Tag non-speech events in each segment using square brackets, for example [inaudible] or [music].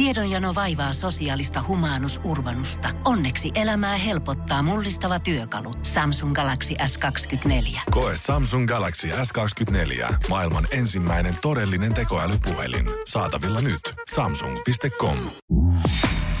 Tiedonjano vaivaa sosiaalista humanus urbanusta. Onneksi elämää helpottaa mullistava työkalu. Samsung Galaxy S24. Koe Samsung Galaxy S24. Maailman ensimmäinen todellinen tekoälypuhelin. Saatavilla nyt. Samsung.com.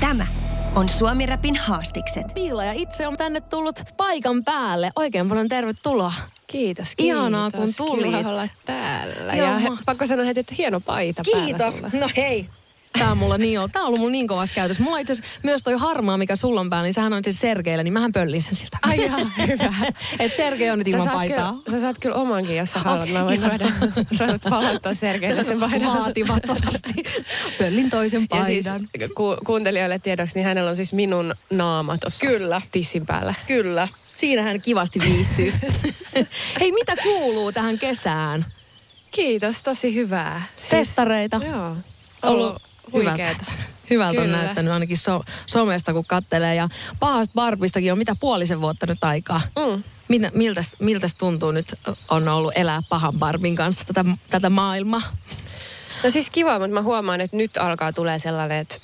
Tämä on Suomi Rapin haastikset. Piila ja itse on tänne tullut paikan päälle. Oikein paljon tervetuloa. Kiitos, kiitos. Ihanaa, kun tulit. Kiva olla täällä. Joo, ja he, pakko sanoa heti, että hieno paita päällä Kiitos. No hei. Tää on mulla niin ollut. Tää on ollut mulla niin kovassa käytössä. Mulla itse myös toi harmaa, mikä sulla on päällä, niin sähän on siis Sergeillä, niin mähän pöllin sen siltä. Ai ihan hyvä. [laughs] Et Sergei on nyt ilman paitaa. kyllä, sä saat kyllä omankin, jos sä haluat. Mä voin tuoda, [laughs] sä voit palauttaa Sergeille sen paidan. Vaatimattomasti. [laughs] Pöllin toisen Ja siis paidan. ku, kuuntelijoille tiedoksi, niin hänellä on siis minun naama tuossa Kyllä. tissin päällä. Kyllä. Siinä hän kivasti viihtyy. hei, mitä kuuluu tähän kesään? Kiitos, tosi hyvää. Siis, Festareita. Joo. Ollut. Huikeeta. Hyvältä on Kyllä. näyttänyt ainakin so, somesta, kun kattelee. Ja pahasta Barbistakin on mitä puolisen vuotta nyt aikaa. Mm. Mitä, miltäs, miltäs tuntuu nyt on ollut elää pahan Barbin kanssa tätä, tätä maailmaa? No siis kiva, mutta mä huomaan, että nyt alkaa tulee sellainen, että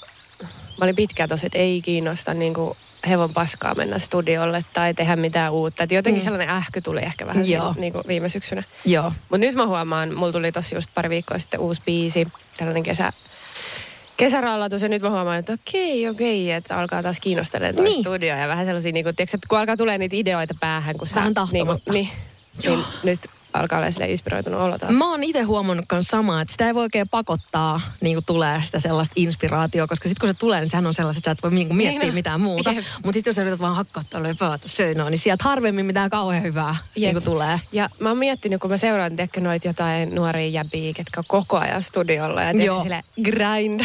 mä olin pitkään tosi, että ei kiinnosta niin kuin hevon paskaa mennä studiolle tai tehdä mitään uutta. Että jotenkin Mm. sellainen ähky tuli ehkä vähän Joo. siinä, niin kuin viime syksynä. Joo. Mutta nyt mä huomaan, mulla tuli tossa just pari viikkoa sitten uusi biisi, tällainen kesä, kesärallatus ja nyt mä huomaan, että okei, okei, että alkaa taas kiinnostelemaan toi Niin. niin. studio ja vähän sellaisia, niin kuin, tiedätkö, että kun alkaa tulee niitä ideoita päähän, kun sä, Vähän niin, tahtomatta. kuin, niin, Joo. niin nyt alkaa olla sille inspiroitunut olo taas. Mä oon itse huomannut myös samaa, että sitä ei voi oikein pakottaa, niin kuin tulee sitä sellaista inspiraatioa, koska sitten kun se tulee, niin sehän on sellaista, että sä et voi niin miettiä Niin mitään muuta. Jep. Mutta sitten jos sä yrität vaan hakkaa tolleen päätä söinöä, niin sieltä harvemmin mitään kauhean hyvää niin kuin tulee. Ja mä oon miettinyt, kun mä seuraan tiedätkö, noita jotain nuoria jäbiä, ketkä koko ajan studiolla ja tiedätkö, sille grind.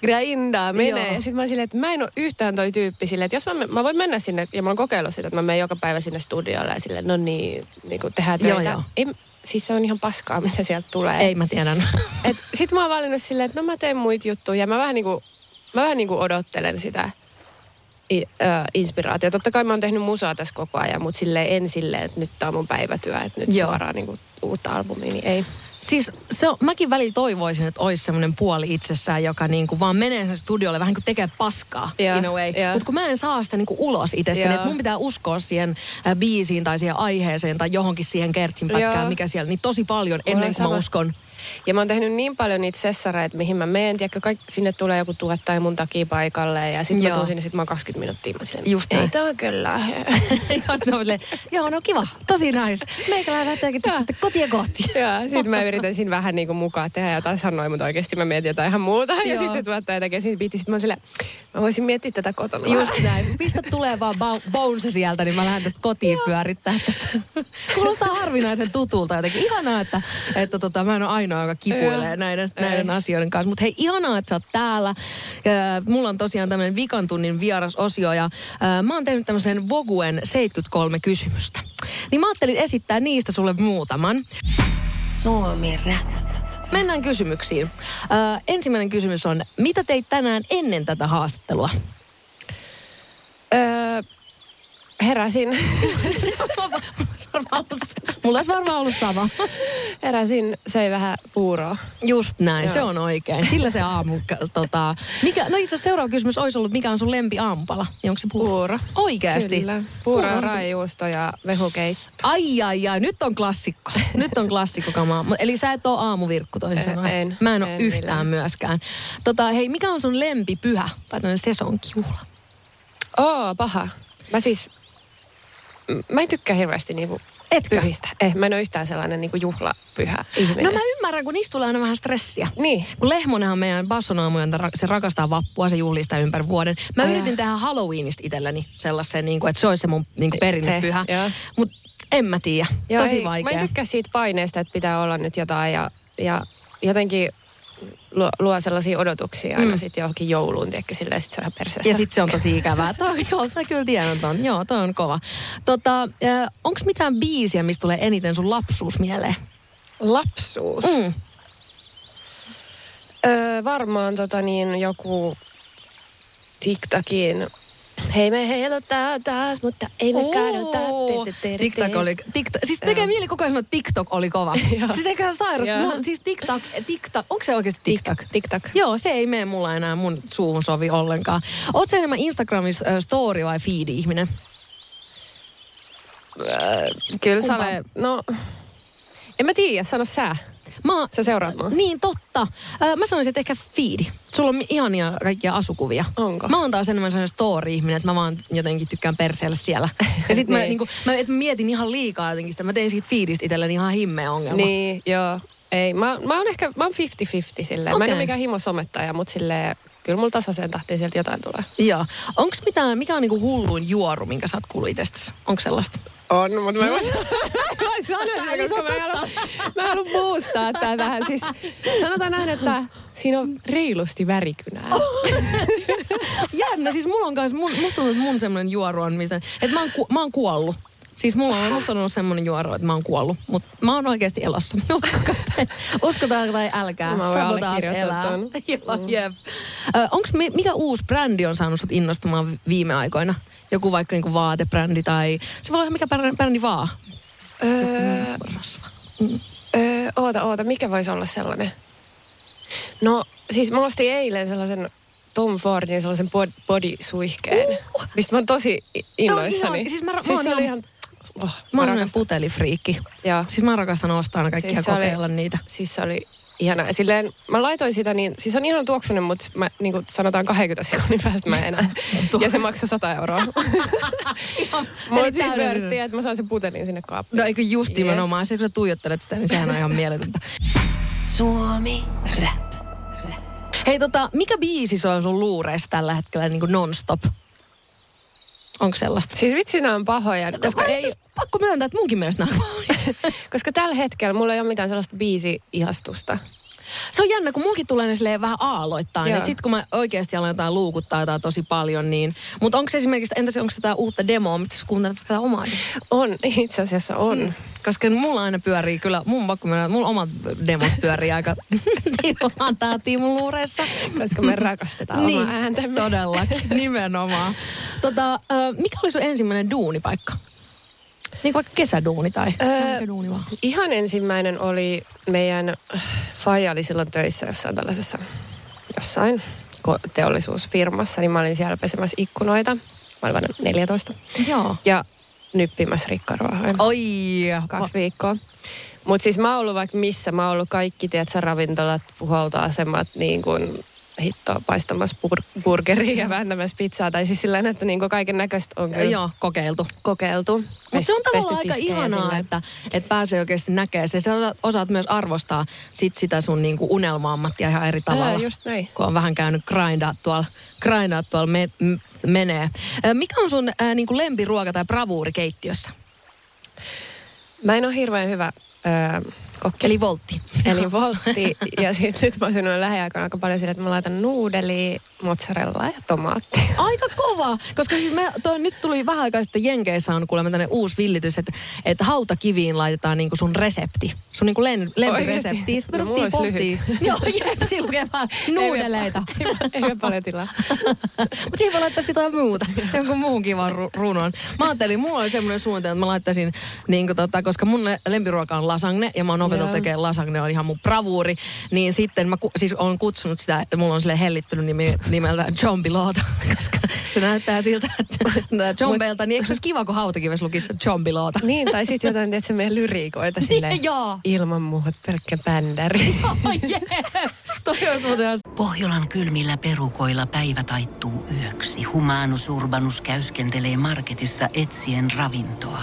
Grindaa menee. Joo. Ja sitten mä oon silleen, että mä en ole yhtään toi tyyppi silleen, että jos mä, mä voin mennä sinne, ja mä oon kokeillut sitä, että mä menen joka päivä sinne studiolle ja silleen, no niin, niin kuin tehdään Joo, töitä. joo. Ei, siis se on ihan paskaa, [laughs] mitä sieltä tulee. Ei mä tiedän. [laughs] Et sit mä oon valinnut silleen, että no mä teen muita juttuja ja mä vähän niinku, mä vähän niinku odottelen sitä i, ö, inspiraatiota. Totta kai mä oon tehnyt musaa tässä koko ajan, mutta silleen en silleen, että nyt tää on mun päivätyö, että nyt Joo. Joo. suoraan niinku uutta albumia, niin ei. Siis se on, mäkin välillä toivoisin, että olisi semmoinen puoli itsessään, joka niinku vaan menee sen studiolle vähän kuin tekee paskaa Joo, in a way. joo. Mutta kun mä en saa sitä niinku ulos itsestäni, Joo. että mun pitää uskoa siihen äh, biisiin tai siihen aiheeseen tai johonkin siihen kertsin pätkään, Joo. mikä siellä, niin tosi paljon ennen kuin mä uskon. Ja mä oon tehnyt niin paljon niitä sessareita, mihin mä menen. Tiedätkö, kaik, sinne tulee joku tuottaja mun takia paikalle ja sitten mä Joo. tuun sinne, sit mä oon 20 minuuttia. Mä silleen, Just ei näin. tää on kyllä. [laughs] ja silleen, joo, no kiva, tosi nice. Meikäläinen lähteekin tästä sitten kotia kohti. [laughs] Ja sitten mä yritän siinä vähän niinku mukaan tehdä jotain sanoja, mutta oikeasti mä mietin jotain ihan muuta. Ja Joo. sitten se tuottaja tekee siinä biitti. Sitten mä oon silleen, mä voisin miettiä tätä kotona. Just näin. Pistä tulee vaan bounce sieltä, niin mä lähden tästä kotiin pyörittää. Kuulostaa harvinaisen tutulta jotenkin. Ihanaa, että, että tota, mä en ole ainoa, joka kipuilee Joo. näiden, Ei. näiden asioiden kanssa. Mutta hei, ihanaa, että sä oot täällä. Mulla on tosiaan tämmöinen vikan tunnin vierasosio ja mä oon tehnyt tämmöisen Voguen 73 kysymystä. Niin mä ajattelin esittää niistä sulle muutaman. Suomi Rap. Mennään kysymyksiin. Äh, ensimmäinen kysymys on, mitä teit tänään ennen tätä haastattelua? Öö, heräsin, [laughs] Mulla olisi varmaan ollut sama. heräsin, söin vähän puuroa. Just näin, Joo. se on oikein. Sillä se aamu, tota, mikä, no itse seuraava kysymys olisi ollut, mikä on sun lempi aamupala? Niin onko se puuro? Puuro. Oikeasti? Kyllä. Puuro, raijuusto ja vehukeitto. Ai ai ai, nyt on klassikko. Nyt on klassikko kamaa. Eli sä et ole aamuvirkku toisin En- sanoen. en. Mä en ole En yhtään millään. myöskään. Tota, hei, mikä on sun lempipyhä tai tämmöinen sesonkijuhla? Oo, paha. Mä siis, mä en tykkää hirveästi niinku Etkö? pyhistä. Eh, mä en ole yhtään sellainen niinku juhlapyhä ihminen. No mä ymmärrän, kun niistä tulee aina vähän stressiä. Niin. Kun Lehmonenhan meidän bassonaamuja, se rakastaa vappua, se juhlistaa ympäri vuoden. Mä Ai yritin tehdä Halloweenista itselleni sellaisen, niin kuin, että se olisi se mun niin kuin perinnepyhä. Joo. Mutta en mä tiedä. Tosi ei, vaikea. Mä en tykkää siitä paineesta, että pitää olla nyt jotain ja, ja jotenkin luo, luo sellaisia odotuksia aina Mm. sitten johonkin jouluun, tiedätkö, silleen sit se on ihan perseestä. Ja sitten se on tosi ikävää. Toi, joo, mä kyllä tiedän ton. Joo, toi on kova. Tota, onko mitään biisiä, mistä tulee eniten sun lapsuus mieleen? Lapsuus. Mm. Öö, varmaan tota niin, joku TikTokin Hei me heiluttaa taas, mutta ei me kadota. Te- TikTok oli, TikTok, siis tekee mieli koko ajan sanoa, että TikTok oli kova. [laughs] Siis eikä sairasta. Joo. Mulla- Siis TikTok, TikTok, onko se oikeasti TikTok? Tik- TikTok. Joo, se ei mene mulla enää mun suuhun sovi ollenkaan. Oot sä enemmän Instagramissa äh, story vai feed ihminen? Kyllä? Sale, no... En mä tiedä, sano sä. Mä, Sä seuraat mua. Niin, totta. Mä sanoisin, että ehkä feedi. Sulla on ihania kaikkia asukuvia. Onko? Mä oon taas enemmän sellainen story-ihminen, että mä vaan jotenkin tykkään perseellä siellä. [laughs] Ja sit mä, Niin. niinku, mä, et mä mietin ihan liikaa jotenkin sitä. Mä tein siitä feedistä itselleni ihan himmeä ongelma. Niin, joo. Ei, mä, mä oon ehkä, mä oon 50-50 silleen. Mä en ole mikään himosomettaja, mutta silleen, kyllä mulla tasaiseen tahtiin sieltä jotain tulee. Joo. Onks mitään, mikä on niinku hulluin juoru, minkä sä oot kuullut itsestäsi? Onko sellaista? On, mutta mä en voi [laughs] mä en sanoa, koska on mä haluan, mä haluan boostaa tää tähän. Siis sanotaan näin, että siinä on reilusti värikynää. [laughs] Jännä, siis mulla on kanssa, mun, musta tuntuu, että mun semmoinen juoru on, että mä oon, ku, mä oon kuollut. Siis mulla on, on ollut semmoinen juoru, että mä oon kuollut, mutta mä oon oikeasti elossa. [laughs] Uskotaan tai älkää. Mä voin Savo taas elää. [laughs] Joo, jep. Ö, onks, mi- mikä uusi brändi on saanut sut innostumaan vi- viime aikoina? Joku vaikka niinku vaatebrändi tai... Se voi olla mikä brä- brändi vaan. öö, Rasva. öö, oota, oota, mikä voisi olla sellainen? No, siis mä ostin eilen sellaisen Tom Fordin sellaisen bod- bodysuihkeen, mistä mä oon tosi innoissani. ihan- siis mä ra- mä siis oon ihan... Oh, Mä oon semmoinen rakastan. putelifriikki. Joo. Siis mä rakastan ostaa aina kaikkia Siis se oli- kokeilla niitä. Siis se oli ihana. Silleen, mä laitoin sitä niin, siis on ihan tuoksunen, mutta mä, niin kuin sanotaan 20 sekunnin päästä mä en enää. [laughs] ja se maksoi 100 euroa. [laughs] Eli Mutta siis verttiin, että mä saan sen putelin sinne kaappiin. No eikö just Yes. nimenomaan, se kun sä tuijottelet sitä, niin sehän on ihan mieletöntä. Suomi Rap. Hei tota, mikä biisi se on sun luureissa tällä hetkellä niin kuin non-stop? Onko sellaista? Siis vitsi, nämä on pahoja, koska, Koska ei, siis pakko myöntää, että munkin mielestä nämä [laughs] koska tällä hetkellä mulla ei ole mitään sellaista biisi-ihastusta. Se on jännä, kun munkin tulee ne silleen vähän aaloittain. Joo. Ja sit kun mä oikeasti alan jotain luukuttaa jotain tosi paljon, niin... Mutta onko se esimerkiksi, entäs onko se jotain uutta demoa, mitä sä kuuntelet jotain omaa? On, [laughs] itse asiassa on. Mm. Koska mulla aina pyörii kyllä, mun pakko että mulla omat demot pyörii aika tiivolaan täällä mun luureissa. Koska me rakastetaan niin, omaa ääntämme. todella, nimenomaan. Tota, mikä oli sun ensimmäinen duunipaikka? Niin kuin vaikka kesäduuni tai Öö, duuni vaan. Ihan ensimmäinen oli meidän Faija oli silloin töissä jossain tällaisessa jossain teollisuusfirmassa, niin mä olin siellä pesemässä ikkunoita. Mä olin vain 14. Joo. Ja nyppimässä rikkaruohoja. Oi. Kaksi viikkoa. Mutta siis mä oon ollut vaikka missä, mä oon ollut kaikki, tiedätkö, ravintolat, puholtoasemat, niin kuin hittoa paistamassa bur- burgeria ja vääntämässä pizzaa. Tai siis sillä että niin kaiken näköistä on kyllä Joo, kokeiltu. kokeiltu. Mutta se on tavallaan aika ihanaa, että, että pääsee oikeasti näkee se. Sä osaat, myös arvostaa sit sitä sun niinku unelma-ammattia ihan eri tavalla. Ää, just näin. Kun on vähän käynyt grindaa tuolla, grindaa tuolla me, m, menee. Mikä on sun ää, niinku lempiruoka tai bravuuri keittiössä? Mä en ole hirveän hyvä öö, kokki. Eli voltti. Eli voltti. ja sitten nyt mä oon lähiaikoina aika paljon sille, että mä laitan nuudelia, mozzarellaa ja tomaattia. Aika kova, koska siis me, toi, nyt tuli vähän aikaa sitten Jenkeissä on kuulemma tänne uusi villitys, että, että hautakiviin laitetaan niinku sun resepti. Sun niinku len, lempiresepti. Sitten me No, ruvettiin olisi pohtia. [laughs] Joo, jep, siinä lukee vaan nuudeleita. [laughs] Ei, ole paljon tilaa. [laughs] Mutta siihen voi laittaa sitä jotain muuta, jonkun muun kivan ru- runon. Mä ajattelin, mulla oli semmoinen suunnitelma, että mä laittaisin, niin kuin tota, koska mun lempiruoka on lasagne, ja mä oon opetellut Joo. tekemään lasagne, on ihan mun bravuuri, niin sitten mä ku, siis on kutsunut sitä, että mulla on sille hellittynyt nimi, nimeltä John Bilota, [laughs] koska se näyttää siltä, että [laughs] John Belta, niin eikö se olisi kiva, kun hautakivessä lukisi John Bilota? Niin, tai sitten jotain, tiedätkö, meidän lyriikoita [laughs] silleen. Joo. Ilman muuta pelkkä bändäri. Ai jee, toi olisi muuten ihan Pohjolan kylmillä perukoilla päivä taittuu yöksi. Humanus Urbanus käyskentelee marketissa etsien ravintoa.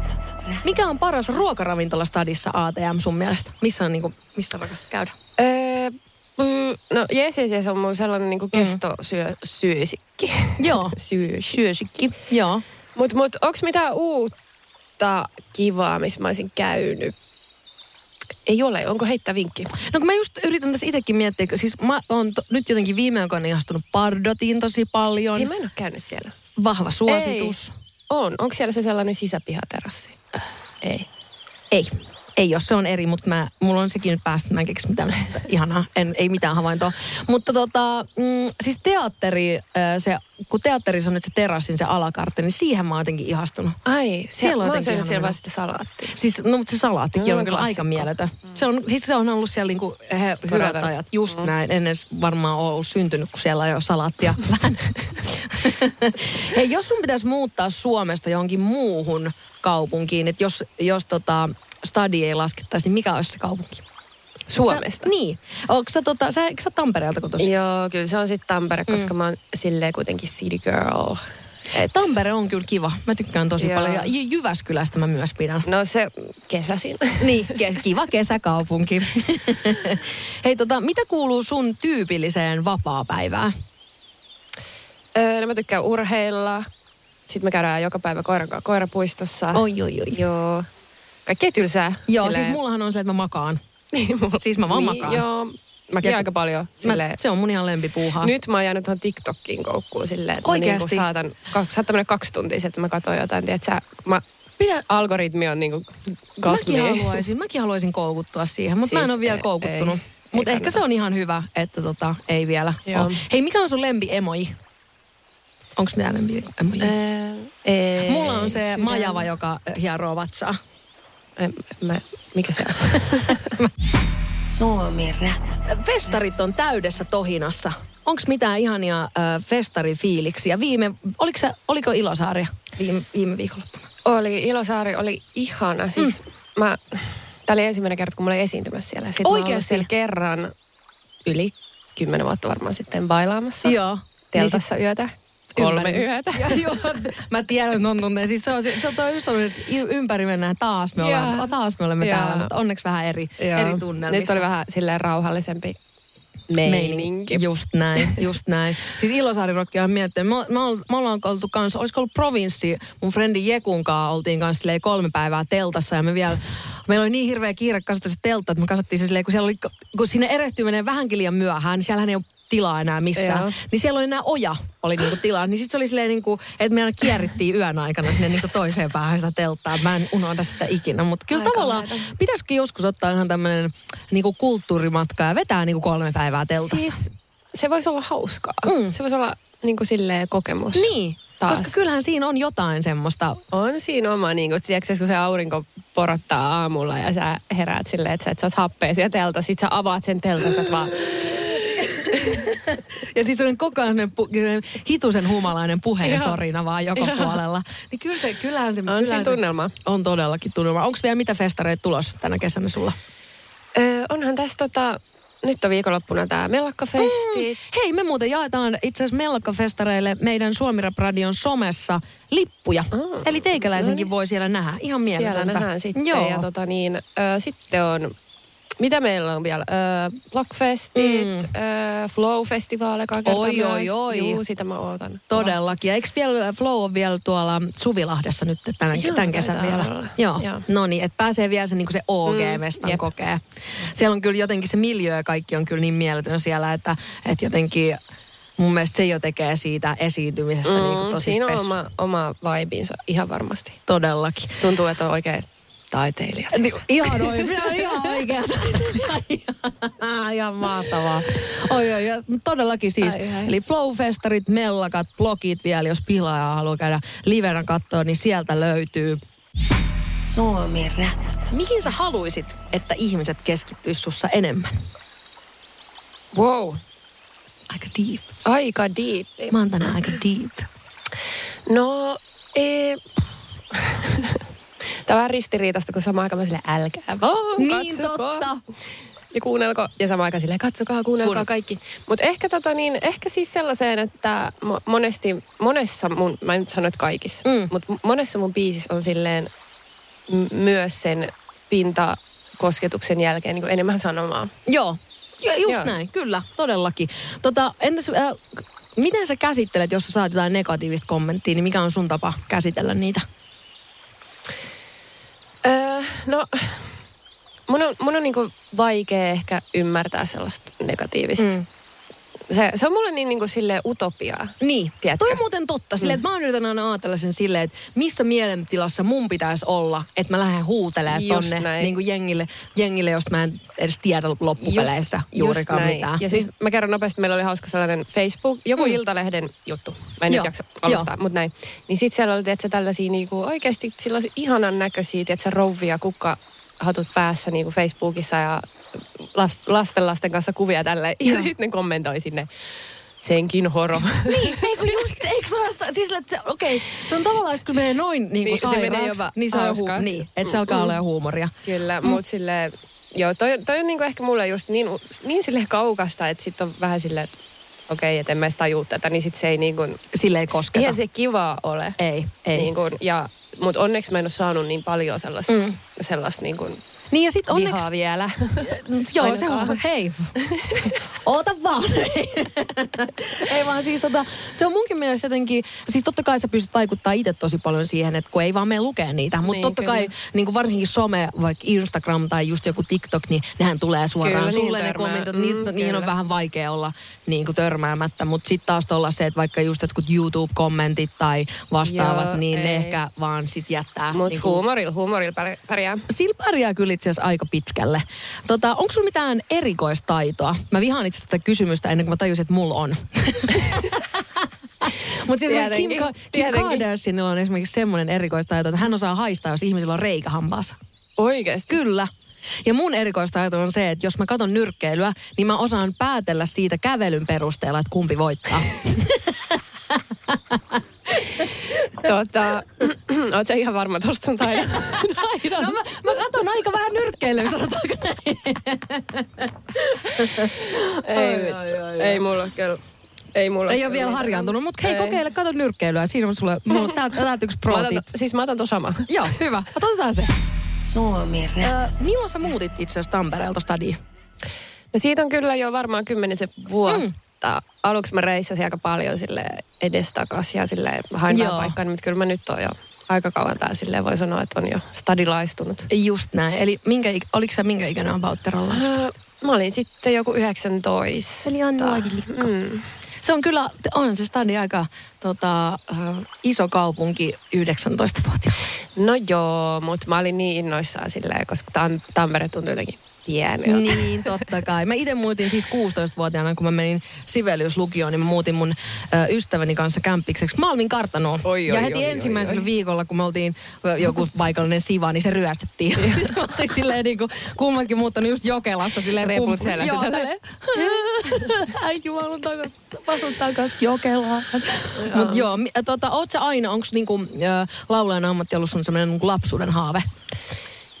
Mikä on paras ruokaravintola stadissa ATM sun mielestä? Missä on niinku, missä rakastat käydä? öö, mm, no jees, jees, jees on mun sellainen niinku kestosyösikki. Joo. [laughs] Syys. Syösikki. Joo. Mut, mut onks mitään uutta kivaa, missä mä olisin käynyt? Ei ole. Onko heittää vinkki? No kun mä just yritän tässä itsekin miettiä, kun siis mä oon to, nyt jotenkin viime aikoina ihastunut Pardotiin tosi paljon. Ei, mä en ole käynyt siellä. Vahva suositus. Ei. On. Onko siellä se sellainen sisäpihaterassi? Äh, Ei. Ei. Ei, jos se on eri, mutta mä, mulla on sekin nyt päästä, mä en keksi mitään [laughs] ihanaa, en, ei mitään havaintoa. Mutta tota, mm, siis teatteri, se, kun teatterissa on nyt se terassin se alakartte, niin siihen mä oon jotenkin ihastunut. Ai, siellä, on jotenkin siellä sitä salaattia. Siis, no mutta se salaattikin No, on kyllä aika klassikko. mieletön. Se on, siis se on ollut siellä niinku he, hyvät ajat, just näin. En edes varmaan ole ollut syntynyt, kun siellä on jo salaattia [laughs] vähän. Hei, jos sun pitäisi muuttaa Suomesta johonkin muuhun kaupunkiin, että jos, jos tota, stadi ei laskettaisi, niin mikä olisi se kaupunki? Suomesta? Sä, niin. Onko sä, tota, sä, sä Tampereelta kotoisin? Joo, kyllä se on sitten Tampere, koska mä oon silleen kuitenkin city girl. Et, Tampere on kyllä kiva. Mä tykkään tosi Joo. paljon. Ja Jy- Jyväskylästä mä myös pidän. no se kesäsin. [laughs] Niin, ke- kiva kesäkaupunki. [laughs] Hei tota, mitä kuuluu sun tyypilliseen vapaa-päivään? öö, no mä tykkään urheilla. Sitten me käydään joka päivä koiran kanssa koirapuistossa. Oi, oi, oi. Joo. Kaikkea tylsää. Joo, Silleen- siis mullahan on se, että mä makaan. Niin, mulla- siis mä vaan makaan. Joo, mäkin Ja- aika paljon. Mä, Silleen, se on mun ihan lempipuuhaa. Nyt mä oon jäänyt tuohon TikTokkiin koukkuun silleen, että mä Oikeasti? niinku saatan, saattaa mennä kaksi tuntia, että mä katson jotain, tiedät sä, mä, Pidä, algoritmi on niinku got mäkin me. haluaisin, mäkin haluaisin koukuttua siihen, mutta mä en Siis ole vielä ei- koukuttunut. Mutta ehkä se on ihan hyvä, että tota, ei vielä Joo. ole. Hei, mikä on sun lempi emoji? Onko mitään lempi emoji? Ää, ei, Mulla on se sydän. majava, joka hieroo vatsaa. En, mä, mikä se on? [laughs] Suomi Rap. Festarit on täydessä tohinassa. Onko mitään ihania äh, festarifiiliksiä? Viime, oliko, se, oliko Ilosaaria viime, viime viikonloppuna? oli, Ilosaari oli ihana. Siis mm. mä, tää oli ensimmäinen kerta, kun mä olin esiintymässä siellä. Sitten mä Oikeesti? siellä kerran yli kymmenen vuotta varmaan sitten bailaamassa. Joo. Teltassa yötä. Kolme Ympäri- yötä. Ja, joo, mä tiedän, että on tunteja. Siis se on, se, se on just ollut, että ympäri mennään taas me ollaan, Joo. taas me olemme Joo. täällä, mutta onneksi vähän eri, eri tunnelmissa. Nyt oli vähän silleen rauhallisempi meininki. Just näin, just näin. Siis Ilosaari-rokki on miettinyt. Me, me, ol- me ollaan oltu kanssa, olisiko ollut provinssi, mun frendi Jekun kanssa oltiin kanssa kolme päivää teltassa ja me vielä, meillä oli niin hirveä kiire kasata se teltta, että me kasattiin se silleen, kun siellä oli, kun sinne erehtyminen vähänkin liian myöhään, niin siellähän ei ole tilaa enää missään. Joo. Niin siellä oli enää oja, oli niinku tilaa. Niin sitten se oli silleen niinku, että me aina kierrittiin yön aikana sinne niinku toiseen päähän sitä telttaa. Mä en unohda sitä ikinä. Mutta kyllä Aika tavallaan laita. pitäisikö joskus ottaa ihan tämmöinen niinku kulttuurimatka ja vetää niinku kolme päivää teltassa. Siis se voisi olla hauskaa. Mm. Se voisi olla niin kuin silleen kokemus. Niin, Taas. koska kyllähän siinä on jotain semmoista. On siinä oma, niin kuin, tiedätkö, kun se aurinko porottaa aamulla ja sä heräät silleen, että sä et saa happea sieltä telta, sit sä avaat sen teltan, sä vaan, [laughs] Ja siis on koko ajan pu- hitusen humalainen puheen Joo. sorina vaan joka Joo. puolella. Niin kyllä se, kyllähän se, on kyllähän se tunnelma. on todellakin tunnelma. Onko vielä mitä festareita tulos tänä kesänä sulla? Öö, onhan tässä tota, nyt on viikonloppuna tää Mellakkafesti. Hei, me muuten jaetaan itse asiassa Mellakkafestareille meidän Suomi Rap Radion somessa lippuja. Mm. Eli teikäläisenkin voi siellä nähdä. Ihan mieletöntä. Siellä nähdään sitten. Joo. Ja tota niin, ö, sitten on, mitä meillä on vielä? Ö, Blockfestit, Mm. ö, Flow-festivaali Oi, myös. oi, oi. Juu, sitä mä ootan. Todellakin. Ja eikö vielä Flow on vielä tuolla Suvilahdessa nyt tämän, Joo, tämän kesän vielä? olla. Joo. Joo. No niin, että pääsee vielä se, niin kuin se OG-mestan Mm, kokee. Siellä on kyllä jotenkin se miljö ja kaikki on kyllä niin mieletön siellä, että, että jotenkin mun mielestä se jo tekee siitä esiintymisestä niin kuin Mm, tosi siinä on spes. oma, oma vibinsa ihan varmasti. Todellakin. Tuntuu, että on oikein taiteilija. Niin, ihan [laughs] oikein, ihan oikein. ihan mahtavaa. Oi, oi, ja todellakin siis. Ai, ai. Eli Flow-festarit, mellakat, blogit vielä, jos pilaaja haluaa käydä livenä katsoa, niin sieltä löytyy. Suomi Rap. Mihin sä haluisit, että ihmiset keskittyis sussa enemmän? Wow, Aika deep. aika deep. Mä oon tänään aika deep. No, ee... [laughs] Tämä on vähän ristiriitasta, kun samaan aikaan mä silleen, älkää vaan, Niin katsokaa. totta. Ja kuunnelko, ja samaan aikaan silleen, katsokaa, kuunnelkaa Kuunnel- kaikki. Mutta ehkä, tota niin, ehkä siis sellaiseen, että mo- monesti, monessa mun, mä en sano, että kaikissa, Mm. mutta monessa mun biisissä on silleen m- myös sen pintakosketuksen jälkeen niin enemmän sanomaa. Joo. Jo, just Joo. näin, kyllä, todellakin. Tota, entäs, äh, miten sä käsittelet, jos sä saat jotain negatiivista kommenttia, niin mikä on sun tapa käsitellä niitä? No mun on, mun on niinku vaikea ehkä ymmärtää sellaista negatiivista. Mm. Se, se on mulle niin niinku silleen utopiaa. Niin, Tiedätkö? toi on muuten totta. Silleen, että mä oon yritän aina ajatella sen silleen, että missä mielentilassa mun pitäisi olla, että mä lähden huutelemaan tonne näin. niin kuin jengille, jengille, josta mä en edes tiedä loppupeleissä Just- juurikaan just näin. mitään. Ja siis mä kerron nopeasti, meillä oli hauska sellainen Facebook, joku mm. Iltalehden juttu. Mä en Joo. nyt jaksa alustaa, mutta näin. Niin sit siellä oli, että tällaisia niinku oikeasti sellaisia ihanan näköisiä, että rouvia kukka hatut päässä niinku Facebookissa ja las, lasten lasten kanssa kuvia tälle. Ja sitten ne kommentoi sinne, senkin horo. Niin, eikö just, eikö se ole, siis, että se, okei, se on tavallaan, että kun menee noin niin kuin Niin, se sairaaksi, menee jopa niin se on hu- niin, että se alkaa olla jo huumoria. Kyllä, mm. mutta silleen, joo, toi, toi on niinku ehkä mulle just niin, niin sille kaukasta, että sitten on vähän silleen, että okei, että en mä edes tajua tätä, niin sit se ei niin kuin, Sille ei kosketa. eihän se kivaa ole. Ei, ei. Niin kuin, ja, mutta onneksi mä en ole saanut niin paljon sellaista, mm. sellaista niin kuin Niin ja sitten onneksi... vihaa vielä. [laughs] Joo, se on, Ainakaan. hei, oota vaan. [laughs] ei vaan siis tota, se on munkin mielestä jotenkin, siis totta kai sä pystyt vaikuttaa itse tosi paljon siihen, että kun ei vaan mene lukea niitä, mutta Niin, totta kai kyllä. niin kuin varsinkin some, vaikka Instagram tai just joku TikTok, niin nehän tulee suoraan Kyllä, sulle ne törmää. kommentit, Mm, niihin on kyllä. vähän vaikea olla niin kuin törmäämättä, mutta sitten taas olla se, että vaikka just jotkut YouTube-kommentit tai vastaavat, Joo, niin ne ei. ehkä vaan sit jättää. Mutta niin kuin- huumorilla, huumorilla pär- pärjää. Sillä pärjää kyllä itse asiassa aika pitkälle. Tota, onko sulla mitään erikoistaitoa? Mä vihaan itse tätä kysymystä ennen kuin mä tajusin, että mulla on. [laughs] Mutta siis Kim, Ka- Kim tietenkin. Kardashianilla on esimerkiksi semmoinen erikoistaito, että hän osaa haistaa, jos ihmisillä on reikä hampaassa. Oikeasti. Kyllä. Ja mun erikoistaito on se, että jos mä katson nyrkkeilyä, niin mä osaan päätellä siitä kävelyn perusteella, että kumpi voittaa. [laughs] Tota, [clears throat] oot sä ihan varma tosta sun taidon? [laughs] No mä, nyrkkeilyä, sanotaanko [laughs] näin. ei, Ai, ai, ai, ei mulla ole kyllä. Ei mulla Ei ole kyllä vielä harjaantunut, mutta hei, Ei. kokeile, kato nyrkkeilyä. Siinä on sulle, mulla on täältä, täältä yksi pro otan, siis mä otan ton sama. [laughs] Joo, hyvä. Otetaan se. Suomi. Ö, milloin sä muutit itse asiassa Tampereelta stadiin? No siitä on kyllä jo varmaan kymmenisen vuotta. Mm. Aluksi mä reissasin aika paljon sille edestakas ja sille hain paikkaa, mutta kyllä mä nyt oon jo aika kauan täällä silleen voi sanoa, että on jo stadilaistunut. Just näin. Eli minkä, ik- oliko sä minkä ikäinen on Pautterolla? Öö, mä olin sitten joku 19. Eli on. Mm. Se on kyllä, on se stadi aika tota, iso kaupunki 19-vuotiaana. No joo, mutta mä olin niin innoissaan silleen, koska Tam- Tampere tuntui jotenkin pieneltä. Niin, totta kai. Mä itse muutin siis 16-vuotiaana, kun mä menin Sibelius lukioon, niin mä muutin mun ö, ystäväni kanssa kämppikseksi Malmin kartanoon. Oi, ja oi, heti oi, oi, ensimmäisellä oi. viikolla, kun me oltiin joku paikallinen siva, niin se ryöstettiin. Sitten me oltiin silleen niin kuin, kummatkin muuttanut just Jokelasta silleen. Reput selässä Joo, [laughs] mä haluan takas, takas, takas Jokelaan. Mut joo, tota, oot sä aina, onks niinku, laulajan ammatti ollut sun semmoinen niinku lapsuuden haave?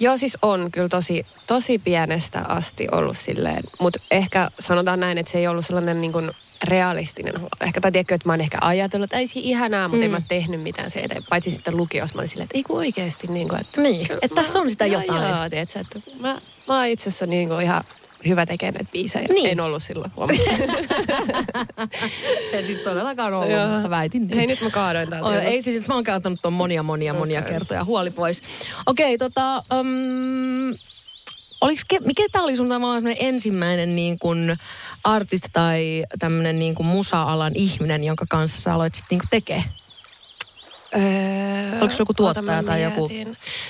Joo, siis on kyllä tosi, tosi pienestä asti ollut silleen. Mutta ehkä sanotaan näin, että se ei ollut sellainen niin kuin realistinen. Ehkä tai tiedätkö, että mä oon ehkä ajatellut, että ei se ihanaa, mutta mm. en mä tehnyt mitään se eteen. Paitsi sitten lukiossa mä olin silleen, että ei kun oikeasti. Niin kuin, että, Niin, että tässä on sitä jotain. Joo, tiedätkö, että mä, mä oon itse asiassa niin kuin ihan hyvä tekemään näitä biisejä. Niin. En ollut silloin huomannut. [laughs] En siis todellakaan ollut, Joo. mä väitin niin. Hei, nyt mä kaadoin täältä. Oi, ei siis, mä oon käyttänyt tuon monia, monia, monia kertoja. Huoli pois. Okei, tota... Um, oliks, mikä tämä oli sun tavallaan ensimmäinen niin kuin artisti tai tämmöinen niin kuin musa-alan ihminen, jonka kanssa sä aloit sitten niin tekee? Öö, Oliko se joku tuottaja tai joku-.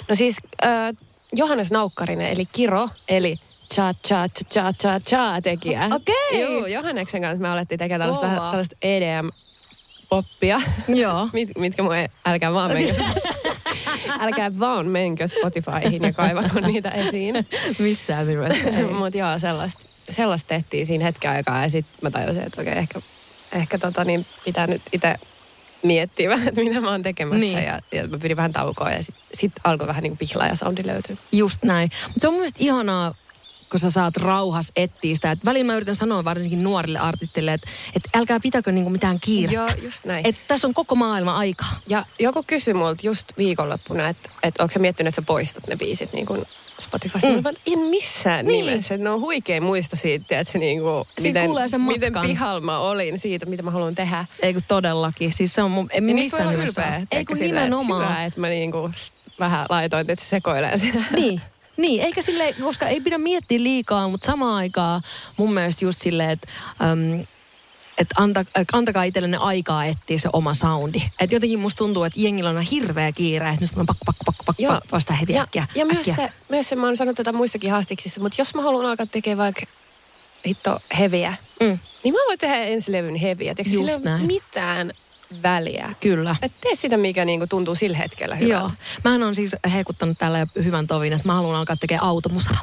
No siis äh, Johannes Naukkarinen, eli Kiro, eli cha cha cha cha cha cha tekijä. Okei. Joo, Johanneksen kanssa me alettiin tekemään tällaista, vähän, tällaista EDM-poppia. Joo. [laughs] Mit, mitkä mun ei, älkää vaan menkö, [laughs] älkää vaan menkö Spotifyhin ja kaivako niitä esiin. Missään nimessä. [laughs] Mutta joo, sellaista, sellaista tehtiin siinä hetken aikaa ja sitten mä tajusin, että okei, ehkä, ehkä tota, niin pitää nyt itse miettiä vähän, että mitä mä oon tekemässä. Niin. Ja, ja mä pidin vähän taukoa ja sitten sit alkoi vähän niin kuin pihlaa ja soundi löytyy. Just näin. Mutta se on mun ihanaa, kun sä saat rauhas etsiä sitä. Et välillä mä yritän sanoa varsinkin nuorille artistille, että et älkää pitäkö niinku mitään kiirettä. Joo, just näin. Että tässä on koko maailma aikaa. ja joku kysyi multa just viikonloppuna, että, että onko sä miettinyt, että sä poistat ne biisit niin kuin Spotifysta. Mm. Mä en missään Niin. nimessä. Ne on huikea muisto siitä, että se niin Siinä miten, sen miten pihalla mä olin siitä, mitä mä haluan tehdä. Ei kun todellakin. Siis se on mun, en missään nimessä. ylpeä. Ei kun silleen, että nimenomaan. Hyvä, että mä niinku vähän laitoin, että se sekoilee siinä. Niin, [laughs] Niin, eikä sille, koska ei pidä miettiä liikaa, mutta samaan aikaan mun mielestä just silleen, että... Um, että anta, antakaa itsellenne aikaa etsiä se oma soundi. Että jotenkin musta tuntuu, että jengillä on hirveä kiire, että nyt on pakko, pakko, pakko, pakko Joo. vasta heti Ja, äkkiä. ja myös, äkkiä. se, myös se, mä oon sanonut tätä muissakin haastiksissa, mutta jos mä haluan alkaa tekemään vaikka hitto heviä, Mm, niin mä voin tehdä ensilevyn heviä. Tiedätkö, sillä ei ole mitään väliä. kyllä. Et tee sitä, mikä niinku tuntuu sillä hetkellä hyvältä. Joo. Mähän on siis hekuttanut tällä jo hyvän tovin, että mä haluan alkaa tekemään automusaa.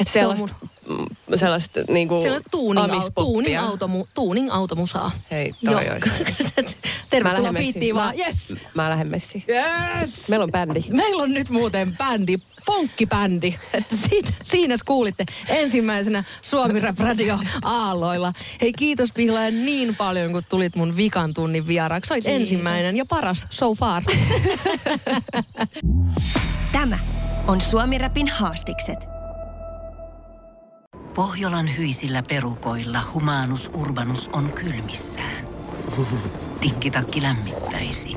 Et se Sellaista, mun- mm, sellaista niinku Sellaista tuuning, tuuning, automu, tuuning automusaa. Hei, toi Joo. [laughs] Tervetuloa fiittiin vaan. Mä- Yes. Mä lähden messiin. Yes. Meillä on bändi. Meillä on nyt muuten bändi, funkkibändi. Että siitä, siinä kuulitte ensimmäisenä Suomi Rap Radio aalloilla. Hei kiitos Pihlaja niin paljon, kun tulit mun vikan tunnin vieraaksi. Olit Kiitos. ensimmäinen ja paras so far. [laughs] Tämä on Suomi Rapin haastikset. Pohjolan hyisillä perukoilla humanus urbanus on kylmissään. [laughs] Tikkitakki lämmittäisi.